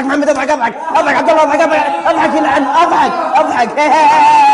اضحك محمد اضحك اضحك اضحك عبد الله اضحك اضحك اضحك يلعن اضحك اضحك